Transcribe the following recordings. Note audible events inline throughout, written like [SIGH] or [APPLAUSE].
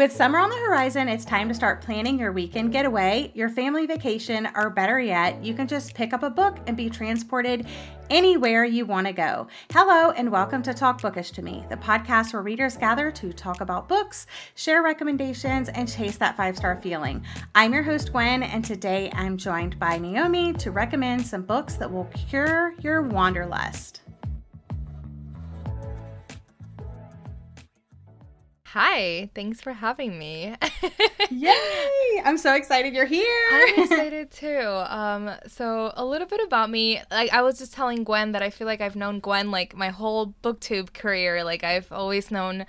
With summer on the horizon, it's time to start planning your weekend getaway, your family vacation, or better yet, you can just pick up a book and be transported anywhere you want to go. Hello, and welcome to Talk Bookish to Me, the podcast where readers gather to talk about books, share recommendations, and chase that five star feeling. I'm your host, Gwen, and today I'm joined by Nahomy to recommend some books that will cure your wanderlust. Hi, thanks for having me. [LAUGHS] Yay! I'm so excited you're here. I'm [LAUGHS] excited too. Um, so a little bit about me. Like I was just telling Gwen that I feel like I've known Gwen like my whole booktube career. Like I've always known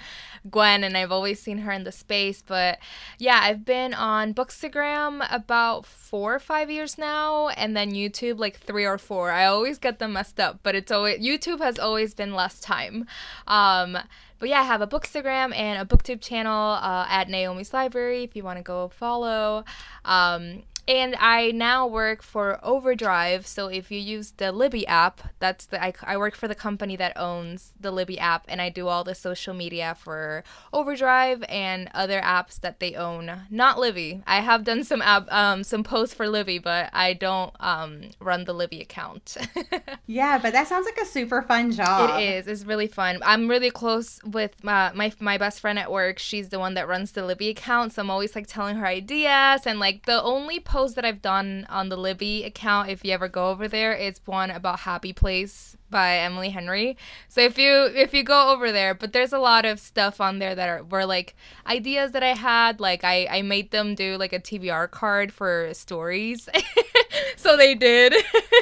Gwen and I've always seen her in the space. But yeah, I've been on Bookstagram about four or five years now, and then YouTube like three or four. I always get them messed up, but it's always YouTube has always been less time. Um, but yeah, I have a Bookstagram and a BookTube channel uh, at Nahomy's Library if you want to go follow. Um, and I now work for Overdrive. So if you use the Libby app, that's the I, I work for the company that owns the Libby app, and I do all the social media for Overdrive and other apps that they own. Not Libby. I have done some app um, some posts for Libby, but I don't um, run the Libby account. [LAUGHS] yeah, but that sounds like a super fun job. It is. It's really fun. I'm really close with my my my best friend at work. She's the one that runs the Libby account, so I'm always like telling her ideas and like the only post that I've done on the Libby account, if you ever go over there, it's one about Happy Place by Emily Henry. So if you if you go over there, but there's a lot of stuff on there that are were like ideas that I had. Like I I made them do like a TBR card for stories. [LAUGHS] so they did.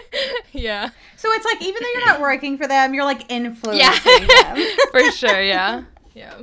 [LAUGHS] yeah. So it's like even though you're not working for them, you're like [LAUGHS] influencing yeah. them. for sure, yeah. Yeah.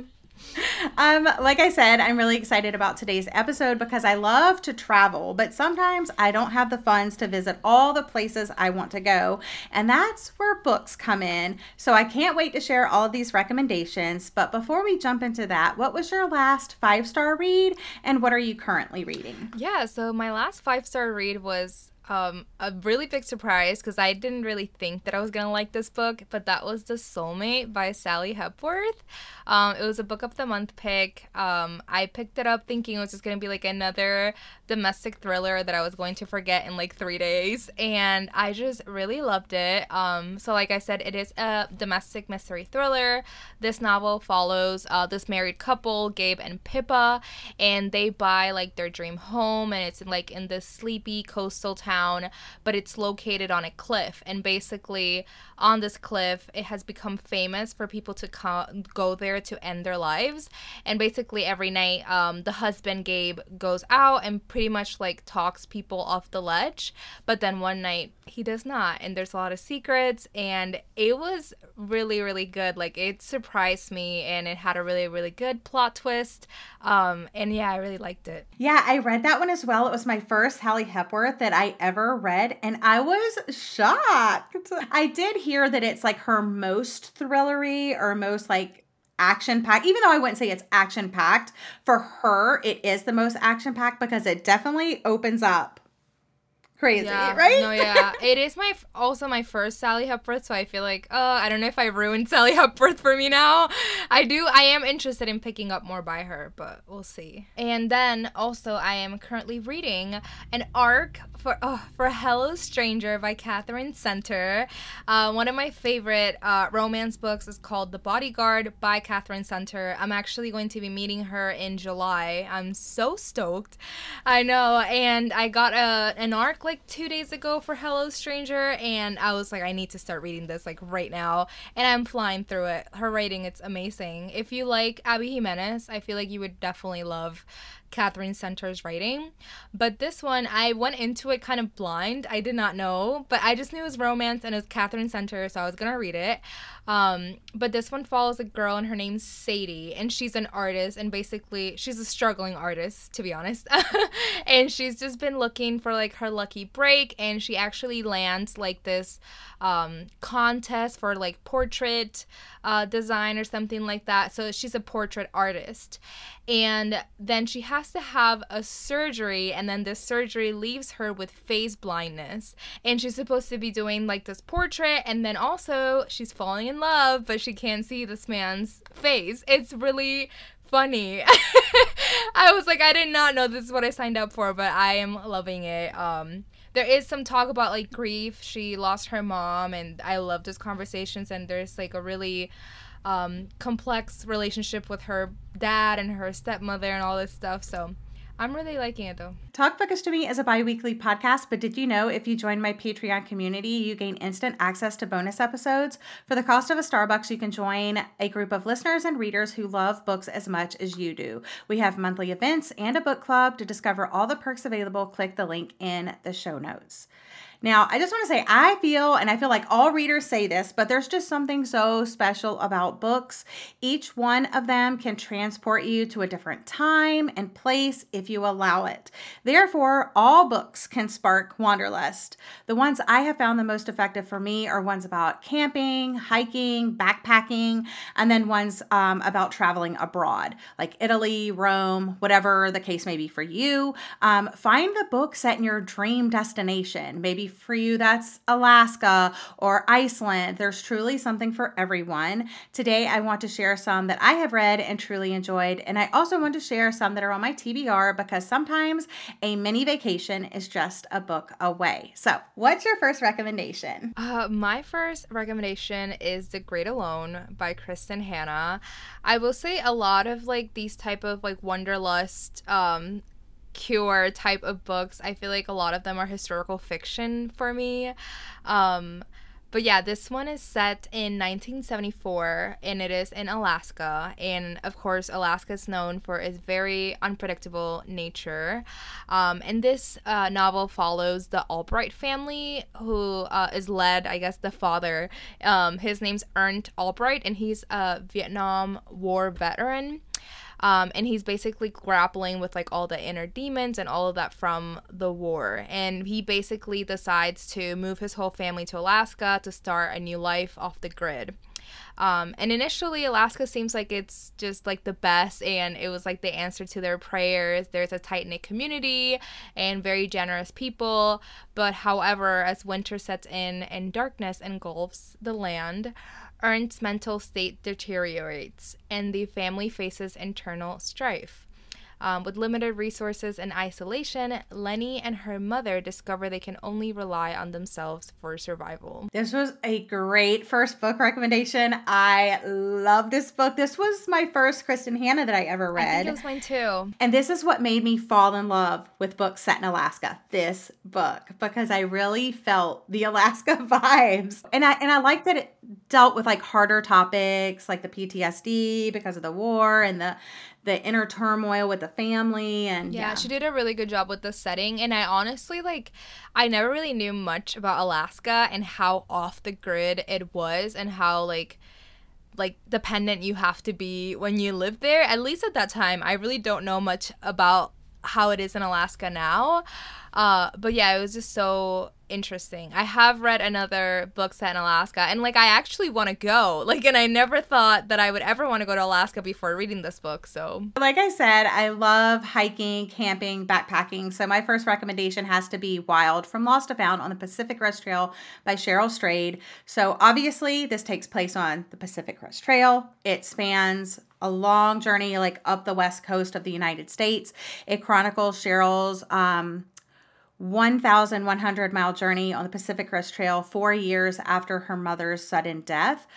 [LAUGHS] um, like I said, I'm really excited about today's episode because I love to travel, but sometimes I don't have the funds to visit all the places I want to go. And that's where books come in. So I can't wait to share all of these recommendations. But before we jump into that, what was your last five star read and what are you currently reading? Yeah, so my last five star read was um, a really big surprise because I didn't really think that I was gonna like this book, but that was The Soulmate by Sally Hepworth. Um, it was a book of the month pick. Um, I picked it up thinking it was just gonna be like another domestic thriller that I was going to forget in like three days, and I just really loved it. Um, so, like I said, it is a domestic mystery thriller. This novel follows uh, this married couple, Gabe and Pippa, and they buy like their dream home, and it's like in this sleepy coastal town but it's located on a cliff. And basically, on this cliff, it has become famous for people to co- go there to end their lives. And basically, every night, um, the husband, Gabe, goes out and pretty much like talks people off the ledge. But then one night, he does not. And there's a lot of secrets. And it was really, really good. Like, it surprised me and it had a really, really good plot twist. Um, and yeah, I really liked it. Yeah, I read that one as well. It was my first Sally Hepworth that I ever read. And I was shocked. [LAUGHS] I did hear that it's like her most thrillery or most like action packed even though i wouldn't say it's action packed for her it is the most action packed because it definitely opens up crazy, yeah, right? No, yeah. it is my also my first Sally Hepworth, so I feel like, oh, I don't know if I ruined [LAUGHS] Sally Hepworth for me now. I do I am interested in picking up more by her, but we'll see. And then also I am currently reading an arc for oh, for Hello Stranger by Katherine Center. Uh, one of my favorite uh, romance books is called The Bodyguard by Katherine Center. I'm actually going to be meeting her in July. I'm so stoked. I know, and I got a an arc like two days ago for Hello Stranger, and I was like, I need to start reading this like right now, and I'm flying through it. Her writing, it's amazing. If you like Abby Jimenez, I feel like you would definitely love Katherine Center's writing. But this one, I went into it kind of blind. I did not know, but I just knew it was romance and it was Katherine Center, so I was gonna read it. Um, but this one follows a girl and her name's Sadie, and she's an artist, and basically she's a struggling artist, to be honest. [LAUGHS] and she's just been looking for like her lucky break, and she actually lands like this um, contest for like portrait uh, design or something like that. So she's a portrait artist, and then she has to have a surgery, and then this surgery leaves her with face blindness, and she's supposed to be doing like this portrait, and then also she's falling in love, but she can't see this man's face. It's really funny. [LAUGHS] I was like, I did not know this is what I signed up for, but I am loving it. Um, there is some talk about like grief. She lost her mom, and I love those conversations. And there's like a really um, complex relationship with her dad and her stepmother and all this stuff. So I'm really liking it though. Talk Bookish to Me is a bi weekly podcast, but did you know if you join my Patreon community, you gain instant access to bonus episodes? For the cost of a Starbucks, you can join a group of listeners and readers who love books as much as you do. We have monthly events and a book club. To discover all the perks available, click the link in the show notes. Now, I just want to say, I feel, and I feel like all readers say this, but there's just something so special about books. Each one of them can transport you to a different time and place if you allow it. Therefore, all books can spark wanderlust. The ones I have found the most effective for me are ones about camping, hiking, backpacking, and then ones um, about traveling abroad, like Italy, Rome, whatever the case may be for you. Um, find the book set in your dream destination, maybe for you that's Alaska or Iceland. There's truly something for everyone. Today, I want to share some that I have read and truly enjoyed. And I also want to share some that are on my TBR because sometimes a mini vacation is just a book away. So, what's your first recommendation? Uh, my first recommendation is The Great Alone by Kristin Hannah. I will say a lot of like these type of like wanderlust um cure type of books. I feel like a lot of them are historical fiction for me. Um, but yeah, this one is set in 1974 and it is in Alaska. And of course, Alaska is known for its very unpredictable nature. Um, and this uh, novel follows the Albright family, who uh, is led, I guess, the father. Um, his name's Ernst Albright, and he's a Vietnam War veteran. Um, and he's basically grappling with like all the inner demons and all of that from the war. And he basically decides to move his whole family to Alaska to start a new life off the grid. Um, and initially, Alaska seems like it's just like the best, and it was like the answer to their prayers. There's a tight knit community and very generous people. But however, as winter sets in and darkness engulfs the land, Ernst's mental state deteriorates, and the family faces internal strife. Um, with limited resources and isolation, Leni and her mother discover they can only rely on themselves for survival. This was a great first book recommendation. I love this book. This was my first Kristin Hannah that I ever read. I think it was mine too. And this is what made me fall in love with books set in Alaska. This book because I really felt the [LAUGHS] Alaska vibes, and I and I like that it dealt with like harder topics like the PTSD because of the war and the the inner turmoil with the family and yeah, yeah, she did a really good job with the setting and i honestly like i never really knew much about alaska and how off the grid it was and how like like dependent you have to be when you live there. At least at that time i really don't know much about how it is in alaska now uh, but yeah, it was just so interesting. I have read another book set in Alaska, and like I actually want to go. [LAUGHS] Like, and I never thought that I would ever want to go to Alaska before reading this book. So, like I said, I love hiking, camping, backpacking. So my first recommendation has to be Wild from Lost to Found on the Pacific Crest Trail by Cheryl Strayed. So obviously, this takes place on the Pacific Crest Trail. It spans a long journey like up the west coast of the United States. It chronicles Cheryl's um 1,100 mile journey on the Pacific Crest Trail four years after her mother's sudden death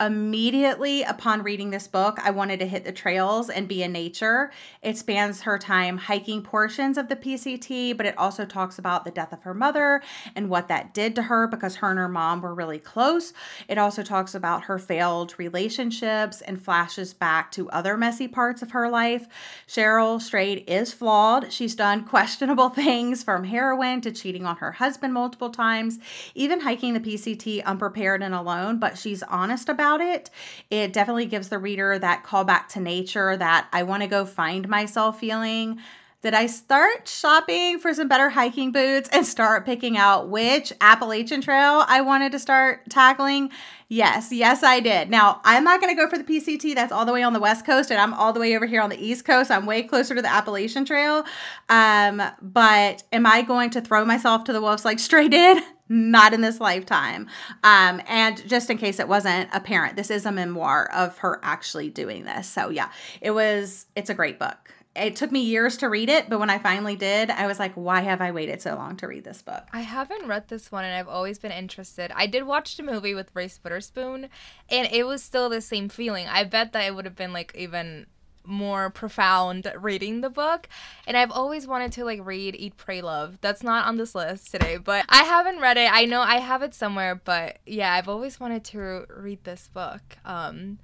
immediately upon reading this book, I wanted to hit the trails and be in nature. It spans her time hiking portions of the PCT, but it also talks about the death of her mother and what that did to her because her and her mom were really close. It also talks about her failed relationships and flashes back to other messy parts of her life. Cheryl Strayed is flawed. She's done [LAUGHS] questionable things from heroin to cheating on her husband multiple times, even hiking the PCT unprepared and alone, but she's honest about about it. It definitely gives the reader that call back to nature that I want to go find myself feeling. Did I start shopping for some better hiking boots and start picking out which Appalachian Trail I wanted to start tackling? Yes, yes, I did. Now, I'm not going to go for the PCT. That's all the way on the West Coast, and I'm all the way over here on the East Coast. I'm way closer to the Appalachian Trail. Um, but am I going to throw myself to the wolves like Strayed did? [LAUGHS] not in this lifetime. Um, and just in case it wasn't apparent, this is a memoir of her actually doing this. So yeah, it was, it's a great book. it took me years to read it, but when I finally did, I was like, why have I waited so long to read this book? I haven't read this one and I've always been interested. I did watch the movie with Reese Witherspoon and it was still the same feeling. I bet that it would have been like even more profound reading the book. And i've always wanted to like read eat pray love. That's not on this list today but i haven't read it. I know i have it somewhere but yeah i've always wanted to read this book. Um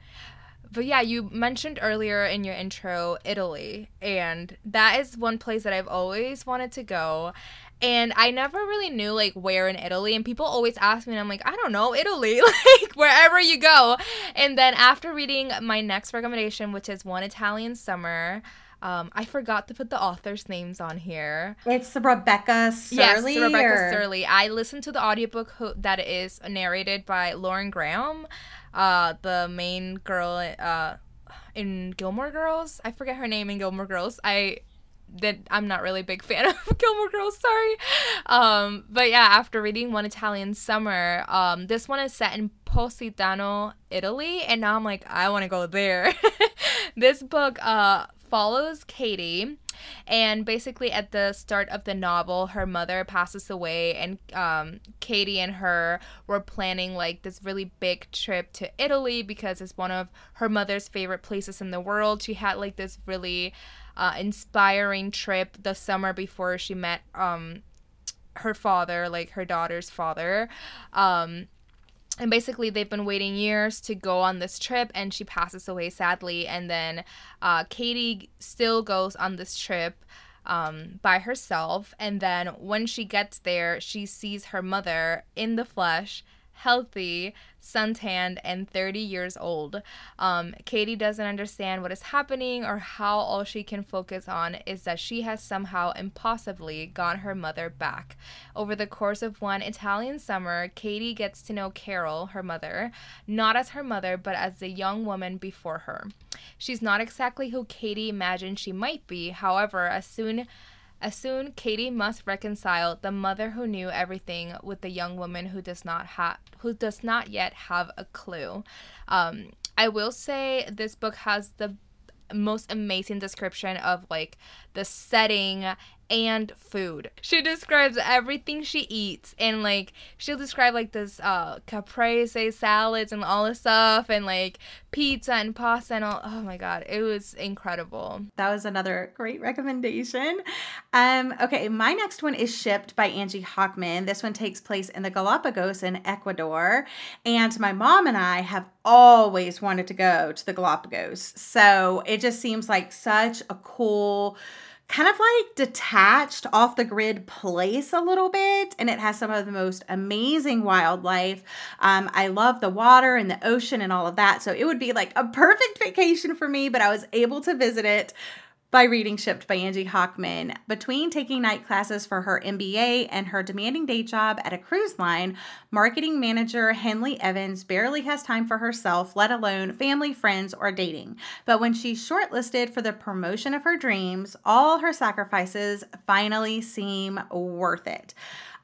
but yeah, you mentioned earlier in your intro Italy, and that is one place that I've always wanted to go. And I never really knew like where in Italy, and people always ask me, and I'm like, I don't know, Italy, [LAUGHS] like wherever you go. And then after reading my next recommendation, which is One Italian Summer, um, I forgot to put the authors' names on here. It's Rebecca Serle. Yes, Rebecca or... Serle. I listened to the audiobook ho- that is narrated by Lauren Graham uh, the main girl uh, in Gilmore Girls. I forget her name in Gilmore Girls. I did I'm not really a big fan [LAUGHS] of Gilmore Girls, sorry. Um, but yeah, after reading One Italian Summer, um, this one is set in Positano, Italy, and now I'm like, I want to go there. [LAUGHS] this book uh follows Katie and basically, at the start of the novel, her mother passes away, and um, Katie and her were planning like this really big trip to Italy because it's one of her mother's favorite places in the world. She had like this really uh, inspiring trip the summer before she met um, her father, like her daughter's father. Um, and basically they've been waiting years to go on this trip and she passes away sadly and then uh, katie still goes on this trip um, by herself and then when she gets there she sees her mother in the flesh healthy, suntanned, and 30 years old. Um, Katie doesn't understand what is happening or how all she can focus on is that she has somehow impossibly got her mother back. Over the course of one Italian summer, Katie gets to know Carol, her mother, not as her mother, but as the young woman before her. She's not exactly who Katie imagined she might be, however, as soon as soon, Katie must reconcile the mother who knew everything with the young woman who does not have who does not yet have a clue. Um, I will say this book has the most amazing description of like the setting and food. She describes everything she eats and like she'll describe like this uh caprese salads and all this stuff and like pizza and pasta and all oh my god, it was incredible. That was another great recommendation. Um okay, my next one is Shipped by Angie Hockman. This one takes place in the Galapagos in Ecuador and my mom and I have always wanted to go to the Galapagos. So, it just seems like such a cool kind of like detached off the grid place a little bit and it has some of the most amazing wildlife. Um, i love the water and the ocean and all of that so it would be like a perfect vacation for me but i was able to visit it by reading Shipped by Angie Hockman. Between taking night classes for her MBA and her demanding day job at a cruise line, marketing manager Henley Evans barely has time for herself, let alone family, friends, or dating. But when she's shortlisted for the promotion of her dreams, all her sacrifices finally seem worth it.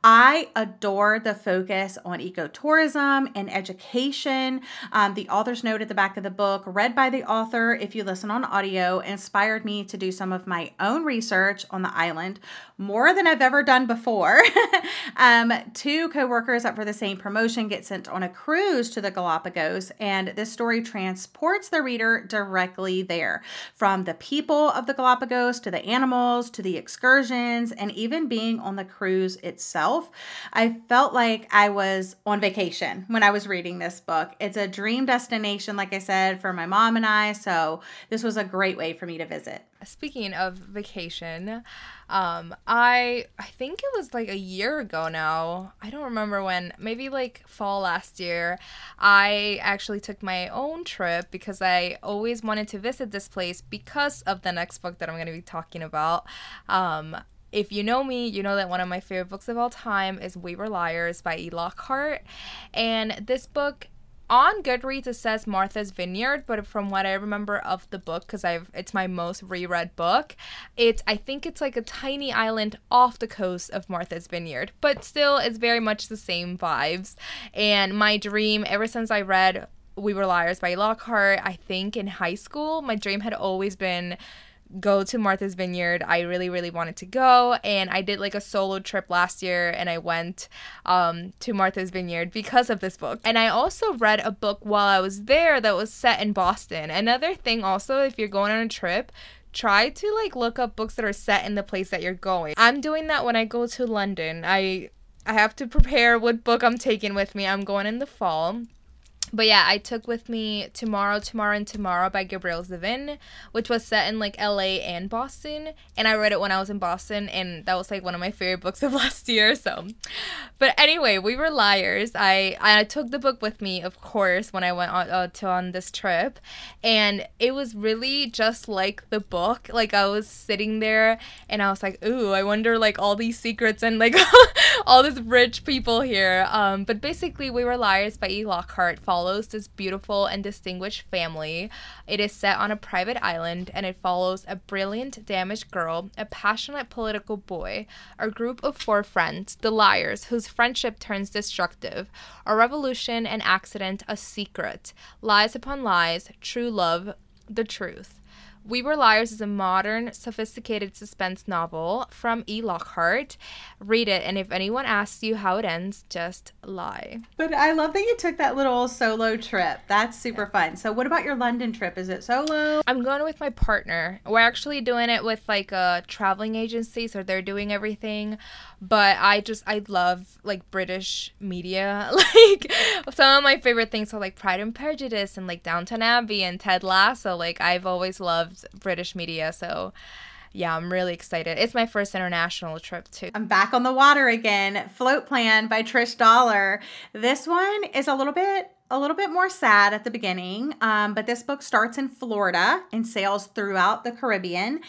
I adore the focus on ecotourism and education. Um, the author's note at the back of the book, read by the author if you listen on audio, inspired me to do some of my own research on the island, more than I've ever done before. [LAUGHS] um, two coworkers up for the same promotion get sent on a cruise to the Galapagos, and this story transports the reader directly there from the people of the Galapagos to the animals to the excursions and even being on the cruise itself. I felt like I was on vacation when I was reading this book. It's a dream destination, like I said, for my mom and I, so this was a great way for me to visit speaking of vacation, um, I I think it was like a year ago now. I don't remember when. Maybe like fall last year. I actually took my own trip because I always wanted to visit this place because of the next book that I'm going to be talking about. Um, if you know me, you know that one of my favorite books of all time is We Were Liars by E. Lockhart. And this book on Goodreads it says Martha's Vineyard, but from what I remember of the book, because I've it's my most reread book, it's I think it's like a tiny island off the coast of Martha's Vineyard, but still it's very much the same vibes. And my dream, ever since I read We Were Liars by Lockhart, I think in high school, my dream had always been go to Martha's Vineyard. I really, really wanted to go. And I did like a solo trip last year and I went um, to Martha's Vineyard because of this book. And I also read a book while I was there that was set in Boston. Another thing, also, if you're going on a trip, try to like look up books that are set in the place that you're going. I'm doing that when I go to London. I I have to prepare what book I'm taking with me. I'm going in the fall. But yeah, I took with me Tomorrow, Tomorrow, and Tomorrow by Gabrielle Zevin, which was set in like LA and Boston. And I read it when I was in Boston, and that was like one of my favorite books [LAUGHS] of last year. So, but anyway, we were liars. I I took the book with me, of course, when I went on uh, to on this trip, and it was really just like the book. Like I was sitting there, and I was like, ooh, I wonder like all these secrets and like [LAUGHS] all these rich people here. Um, but basically, we were liars by E. Lockhart follows this beautiful and distinguished family. It is set on a private island and it follows a brilliant, damaged girl, a passionate political boy, a group of four friends, the liars, whose friendship turns destructive, a revolution, an accident, a secret, lies upon lies, true love, the truth. We Were Liars is a modern, sophisticated suspense novel from E. Lockhart. Read it, and if anyone asks you how it ends, just lie. But I love that you took that little solo trip. That's super fun. So, what about your London trip? Is it solo? I'm going with my partner. We're actually doing it with like a traveling agency, so they're doing everything. But I just, I love like British media. [LAUGHS] like, some of my favorite things are like Pride and Prejudice and like Downton Abbey and Ted Lasso. Like, I've always loved British media. So, yeah, I'm really excited. It's my first international trip too. I'm back on the water again. Float Plan by Trish Doller. This one is a little bit a little bit more sad at the beginning, um, but this book starts in Florida and sails throughout the Caribbean.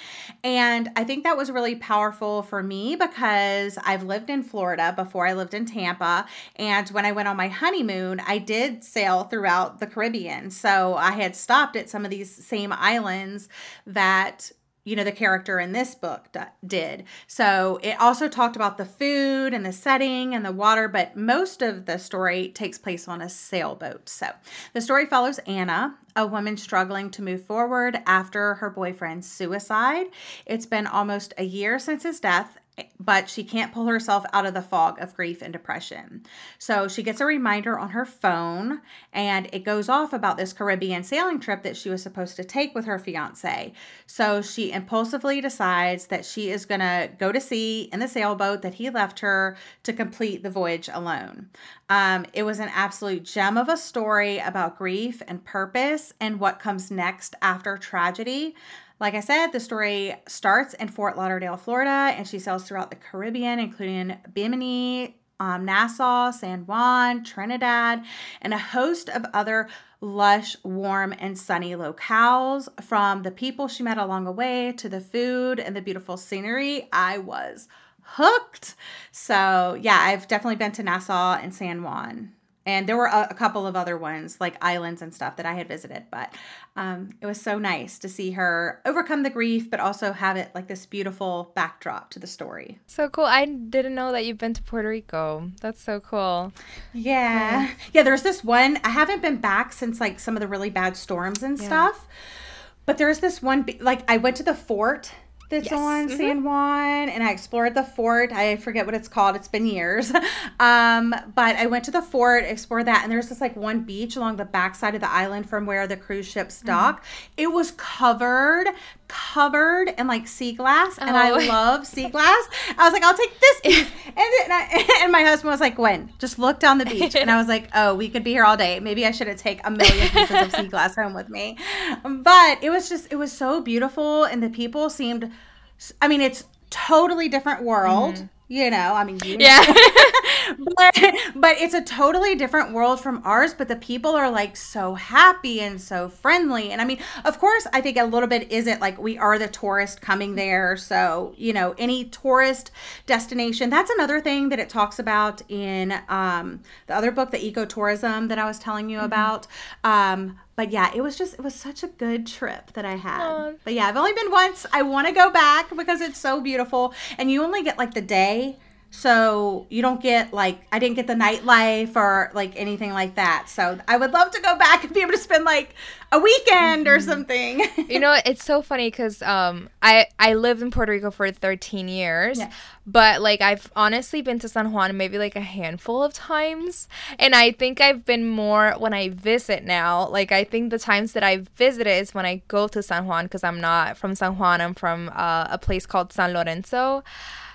And I think that was really powerful for me because I've lived in Florida before I lived in Tampa. And when I went on my honeymoon, I did sail throughout the Caribbean. So I had stopped at some of these same islands that you know the character in this book did. So it also talked about the food and the setting and the water but most of the story takes place on a sailboat. So the story follows anna a woman struggling to move forward after her boyfriend's suicide. It's been almost a year since his death but she can't pull herself out of the fog of grief and depression. So she gets a reminder on her phone and it goes off about this Caribbean sailing trip that she was supposed to take with her fiance. So she impulsively decides that she is going to go to sea in the sailboat that he left her to complete the voyage alone. Um, it was an absolute gem of a story about grief and purpose and what comes next after tragedy. Like I said, the story starts in Fort Lauderdale, Florida, and she sails throughout the Caribbean, including Bimini, um, Nassau, San Juan, Trinidad, and a host of other lush, warm, and sunny locales. From the people she met along the way to the food and the beautiful scenery, I was hooked. So, yeah, I've definitely been to Nassau and San Juan and there were a, a, couple of other ones like islands and stuff that i had visited but um, it was so nice to see her overcome the grief but also have it like this beautiful backdrop to the story. So cool. I didn't know that you've been to puerto rico. That's so cool. Yeah. Yeah, yeah there's this one i haven't been back since like some of the really bad storms and yeah. stuff but there's this one like i went to the fort that's yes. on mm-hmm. San Juan, and I explored the fort. I forget what it's called. It's been years, [LAUGHS] um, but I went to the fort, explored that, and there's this like one beach along the backside of the island from where the cruise ships dock. Mm-hmm. It was covered, covered in like sea glass, oh. and I oh. [LAUGHS] love sea glass. I was like, I'll take this piece, [LAUGHS] and then I, [LAUGHS] and my husband was like, Gwen, just look down the beach, and I was like, Oh, we could be here all day. Maybe I should have take a million pieces of sea glass home with me, but it was just it was so beautiful, and the people seemed I mean, it's totally different world. Mm-hmm. You know, I mean, you know. yeah, but, but it's a totally different world from ours. But the people are like so happy and so friendly. And I mean, of course, I think a little bit isn't like we are the tourist coming there. So, you know, any tourist destination, that's another thing that it talks about in um, the other book, the ecotourism that I was telling you mm-hmm. about. Um, but yeah, it was just it was such a good trip that I had. Aww. But yeah, I've only been once. I want to go back because it's so beautiful, and you only get like the day So you don't get like I didn't get the nightlife or like anything like that. So I would love to go back and be able to spend like a weekend or mm-hmm. something. you know, it's so funny because um, I I lived in Puerto Rico for 13 years, yeah. but like I've honestly been to San Juan maybe like a handful of times, and I think I've been more when I visit now. Like I think the times that I visited is when I go to San Juan because I'm not from San Juan. I'm from uh, a place called San Lorenzo.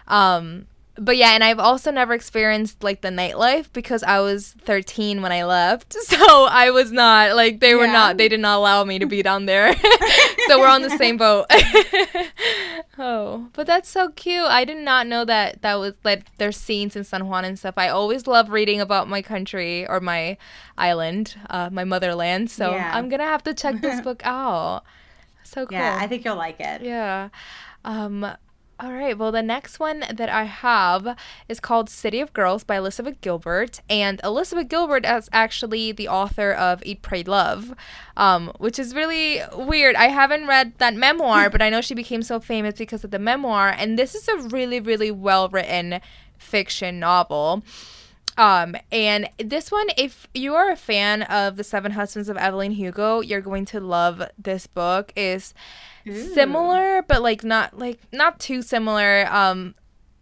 Um, but yeah, and I've also never experienced like the nightlife because I was 13 when I left. [LAUGHS] So I was not like they were not they did not allow me to be down there. [LAUGHS] [LAUGHS] so we're on the same boat. oh, but that's so cute. I did not know that that was like there's scenes in San Juan and stuff. I always love reading about my country or my island, uh, my motherland. So yeah. I'm going to have to check this book out. So cool. Yeah, I think you'll like it. Yeah. Um all right. Well, the next one that I have is called City of Girls by Elizabeth Gilbert. And Elizabeth Gilbert is actually the author of Eat, Pray, Love, um, which is really weird. I haven't read that memoir, [LAUGHS] but I know she became so famous because of the memoir. And this is a really, really well written fiction novel. Um, and this one, if you are a fan of The Seven Husbands of Evelyn Hugo, you're going to love this book. Is similar, but like not like not too similar. Um,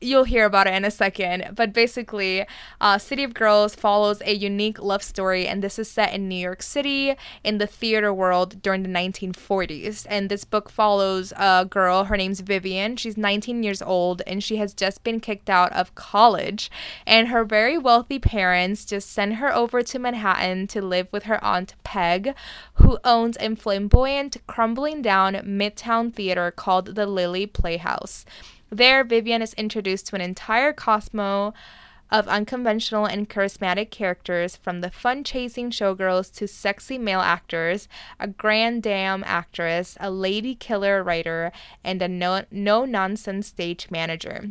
you'll hear about it in a second. But basically, uh, City of Girls follows a unique love story, and this is set in New York City in the theater world during the 1940s. And this book follows a girl, her name's Vivian. She's 19 years old, and she has just been kicked out of college. And her very wealthy parents just send her over to Manhattan to live with her aunt Peg, who owns a flamboyant, crumbling down midtown theater called the Lily Playhouse. There, Vivian is introduced to an entire cosmos of unconventional and charismatic characters from the fun chasing showgirls to sexy male actors, a grand dame actress, a lady killer writer, and a no nonsense stage manager.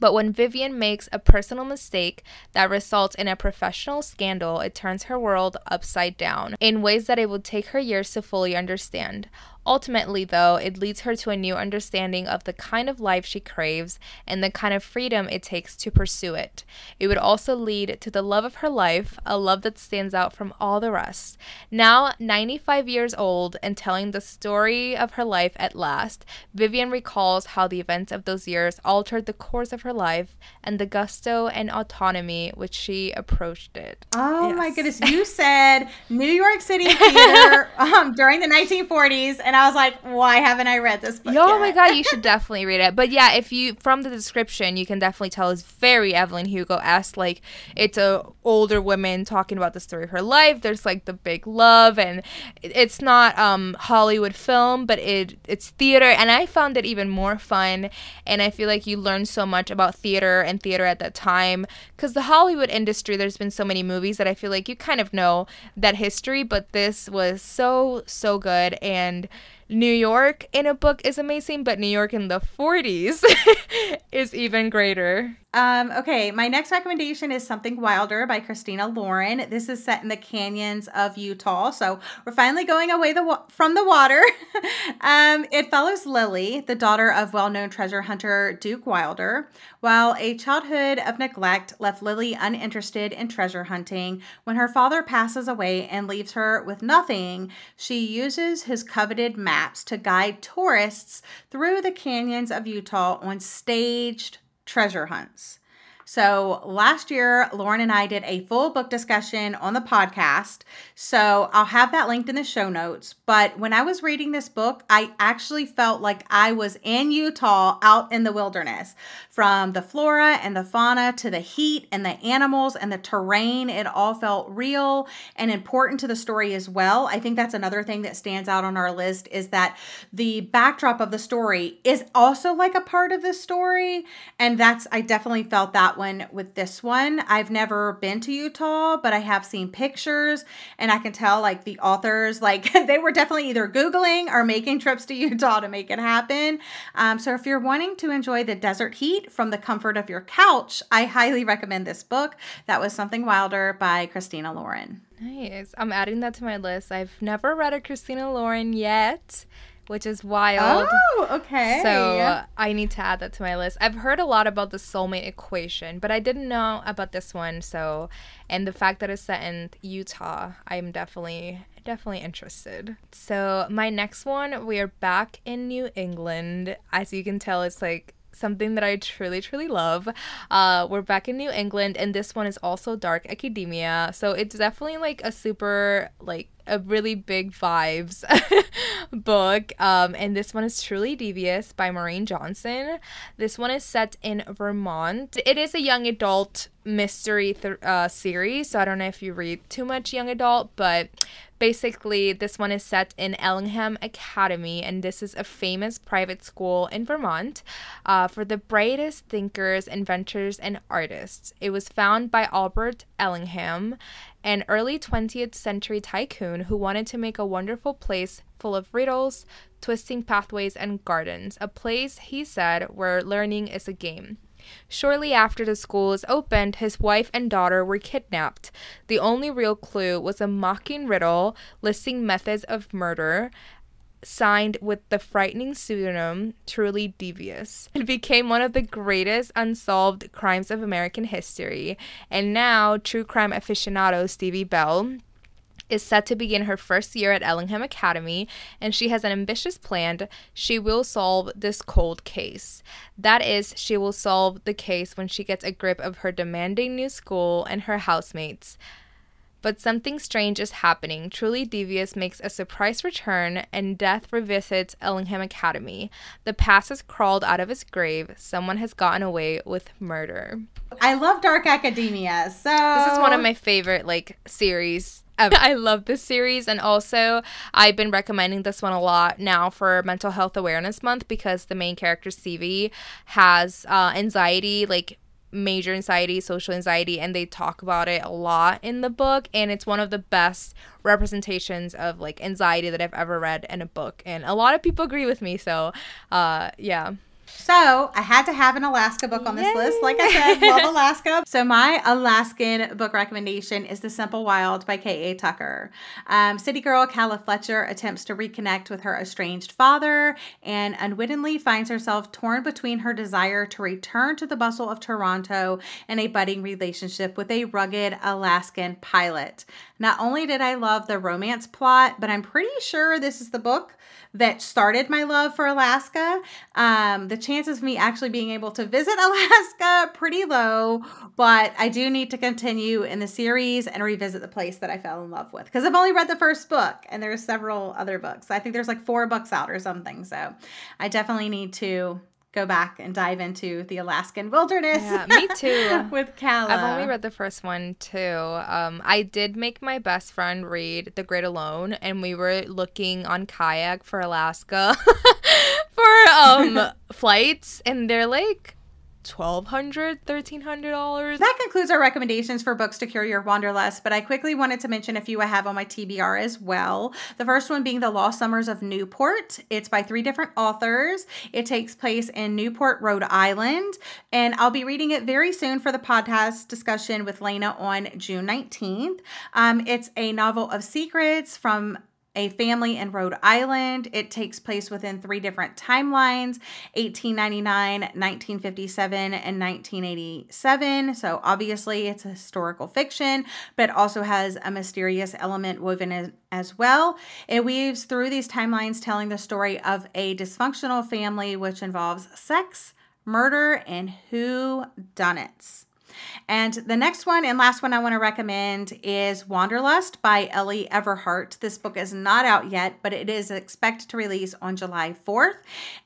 But when Vivian makes a personal mistake that results in a professional scandal, it turns her world upside down in ways that it would take her years to fully understand. Ultimately, though, it leads her to a new understanding of the kind of life she craves and the kind of freedom it takes to pursue it. It would also lead to the love of her life, a love that stands out from all the rest. Now, 95 years old and telling the story of her life at last, Vivian recalls how the events of those years altered the course of her life and the gusto and autonomy which she approached it. Oh yes. my goodness. You [LAUGHS] said New York City theater [LAUGHS] um, during the 1940s and I was like, why haven't I read this book? Oh yet? my god, you should [LAUGHS] definitely read it. But yeah, if you from the description, you can definitely tell it's very Evelyn Hugo esque. Like it's a older woman talking about the story of her life. There's like the big love, and it's not um Hollywood film, but it it's theater, and I found it even more fun. And I feel like you learn so much about theater and theater at that time because the Hollywood industry. There's been so many movies that I feel like you kind of know that history, but this was so so good and New York in a book is amazing, but New York in the 40s [LAUGHS] is even greater. Um, okay, my next recommendation is Something Wilder by Christina Lauren. This is set in the canyons of Utah, so we're finally going away the wa- from the water. [LAUGHS] um, it follows Lily, the daughter of well-known treasure hunter Duke Wilder. While a childhood of neglect left Lily uninterested in treasure hunting, when her father passes away and leaves her with nothing, she uses his coveted maps to guide tourists through the canyons of Utah on staged treasure hunts. So last year, Lauren and I did a full book discussion on the podcast. So I'll have that linked in the show notes. But when I was reading this book, I actually felt like I was in Utah out in the wilderness. From the flora and the fauna to the heat and the animals and the terrain, it all felt real and important to the story as well. I think that's another thing that stands out on our list is that the backdrop of the story is also like a part of the story. And that's, I definitely felt that one with this one. I've never been to Utah, but I have seen pictures and I can tell like the authors, like [LAUGHS] they were definitely either Googling or making trips to [LAUGHS] Utah to make it happen. Um, so if you're wanting to enjoy the desert heat from the comfort of your couch, I highly recommend this book. That was Something Wilder by Christina Lauren. Nice. I'm adding that to my list. I've never read a Christina Lauren yet which is wild. Oh, okay. So I need to add that to my list. I've heard a lot about the soulmate equation, but I didn't know about this one. So, and the fact that it's set in Utah, I'm definitely definitely interested. So my next one, we are back in New England. As you can tell, it's like something that I truly, truly love. Uh, we're back in New England, and this one is also dark academia. So it's definitely like a super, like, a really big vibes [LAUGHS] book. Um, and this one is Truly Devious by Maureen Johnson. This one is set in Vermont. It is a young adult mystery th- uh, series, so I don't know if you read too much young adult, but basically this one is set in Ellingham Academy, and this is a famous private school in Vermont uh, for the brightest thinkers, inventors, and artists. It was found by Albert Ellingham, an early 20th century tycoon who wanted to make a wonderful place full of riddles, twisting pathways, and gardens, a place, he said, where learning is a game. Shortly after the school was opened, his wife and daughter were kidnapped. The only real clue was a mocking riddle listing methods of murder signed with the frightening pseudonym Truly Devious. It became one of the greatest unsolved crimes of American history, and now true crime aficionado Stevie Bell is set to begin her first year at Ellingham Academy, and she has an ambitious plan. She will solve this cold case. That is, she will solve the case when she gets a grip of her demanding new school and her housemates. But something strange is happening. Truly Devious makes a surprise return, and death revisits Ellingham Academy. The past has crawled out of its grave. Someone has gotten away with murder. I love dark academia. So This is one of my favorite like series ever. [LAUGHS] I love this series, and also I've been recommending this one a lot now for Mental Health Awareness Month because the main character Stevie has uh, anxiety, like major anxiety, social anxiety, and they talk about it a lot in the book. And it's one of the best representations of like anxiety that I've ever read in a book. And a lot of people agree with me. So, uh, yeah. So I had to have an Alaska book on this Yay. list. Like I said, love Alaska. So my Alaskan book recommendation is The Simple Wild by K.A. Tucker. Um, city girl Calla Fletcher attempts to reconnect with her estranged father and unwittingly finds herself torn between her desire to return to the bustle of Toronto and a budding relationship with a rugged Alaskan pilot. Not only did I love the romance plot, but I'm pretty sure this is the book that started my love for Alaska. Um, the chances of me actually being able to visit [LAUGHS] Alaska pretty low, but I do need to continue in the series and revisit the place that I fell in love with because I've only read the first book and there's several other books. I think there's like four books out or something, so I definitely need to go back and dive into the Alaskan wilderness. Yeah, me [LAUGHS] too. with Calla. I've only read the first one too. Um, I did make my best friend read The Great Alone, and we were looking on kayak for Alaska [LAUGHS] for um [LAUGHS] flights, and they're like twelve hundred, thirteen hundred dollars. That concludes our recommendations for books to cure your wanderlust, but I quickly wanted to mention a few I have on my TBR as well. The first one being The Lost Summers of Newport. It's by three different authors. It takes place in Newport, Rhode Island, and I'll be reading it very soon for the podcast discussion with Lena on June 19th. Um, it's a novel of secrets from a family in Rhode Island. It takes place within three different timelines 1899, 1957, and 1987. So obviously, it's a historical fiction, but also has a mysterious element woven in as well. It weaves through these timelines, telling the story of a dysfunctional family, which involves sex, murder, and who done it. And the next one and last one I want to recommend is Wanderlust by Ellie Everhart. This book is not out yet, but it is expected to release on July 4th.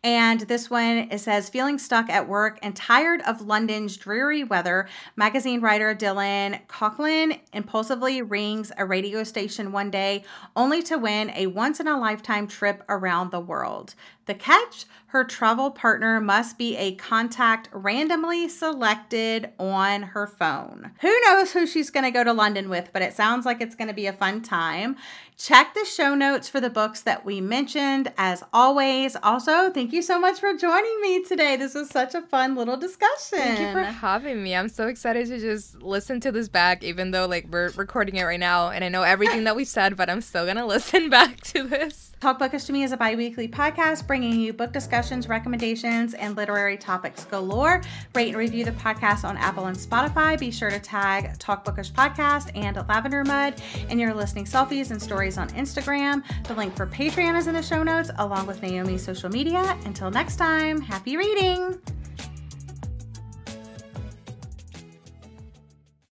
And this one it says feeling stuck at work and tired of London's dreary weather, magazine writer Dylan Coughlin impulsively rings a radio station one day only to win a once in a lifetime trip around the world. The catch? Her travel partner must be a contact randomly selected on her phone. Who knows who she's going to go to London with, but it sounds like it's going to be a fun time. Check the show notes for the books that we mentioned as always. Also, thank you so much for joining me today. This was such a fun little discussion. Thank you for having me. I'm so excited to just listen to this back, even though like we're recording it right now and I know everything that we said, but I'm still gonna [LAUGHS] listen back to this. Talk Bookish to Me is a bi weekly podcast bringing you book discussions, recommendations, and literary topics galore. Rate and review the podcast on Apple and Spotify. Be sure to tag Talk Bookish Podcast and Lavender Mud in your listening selfies and stories on Instagram. The link for Patreon is in the show notes, along with Nahomy's social media. Until next time, happy reading!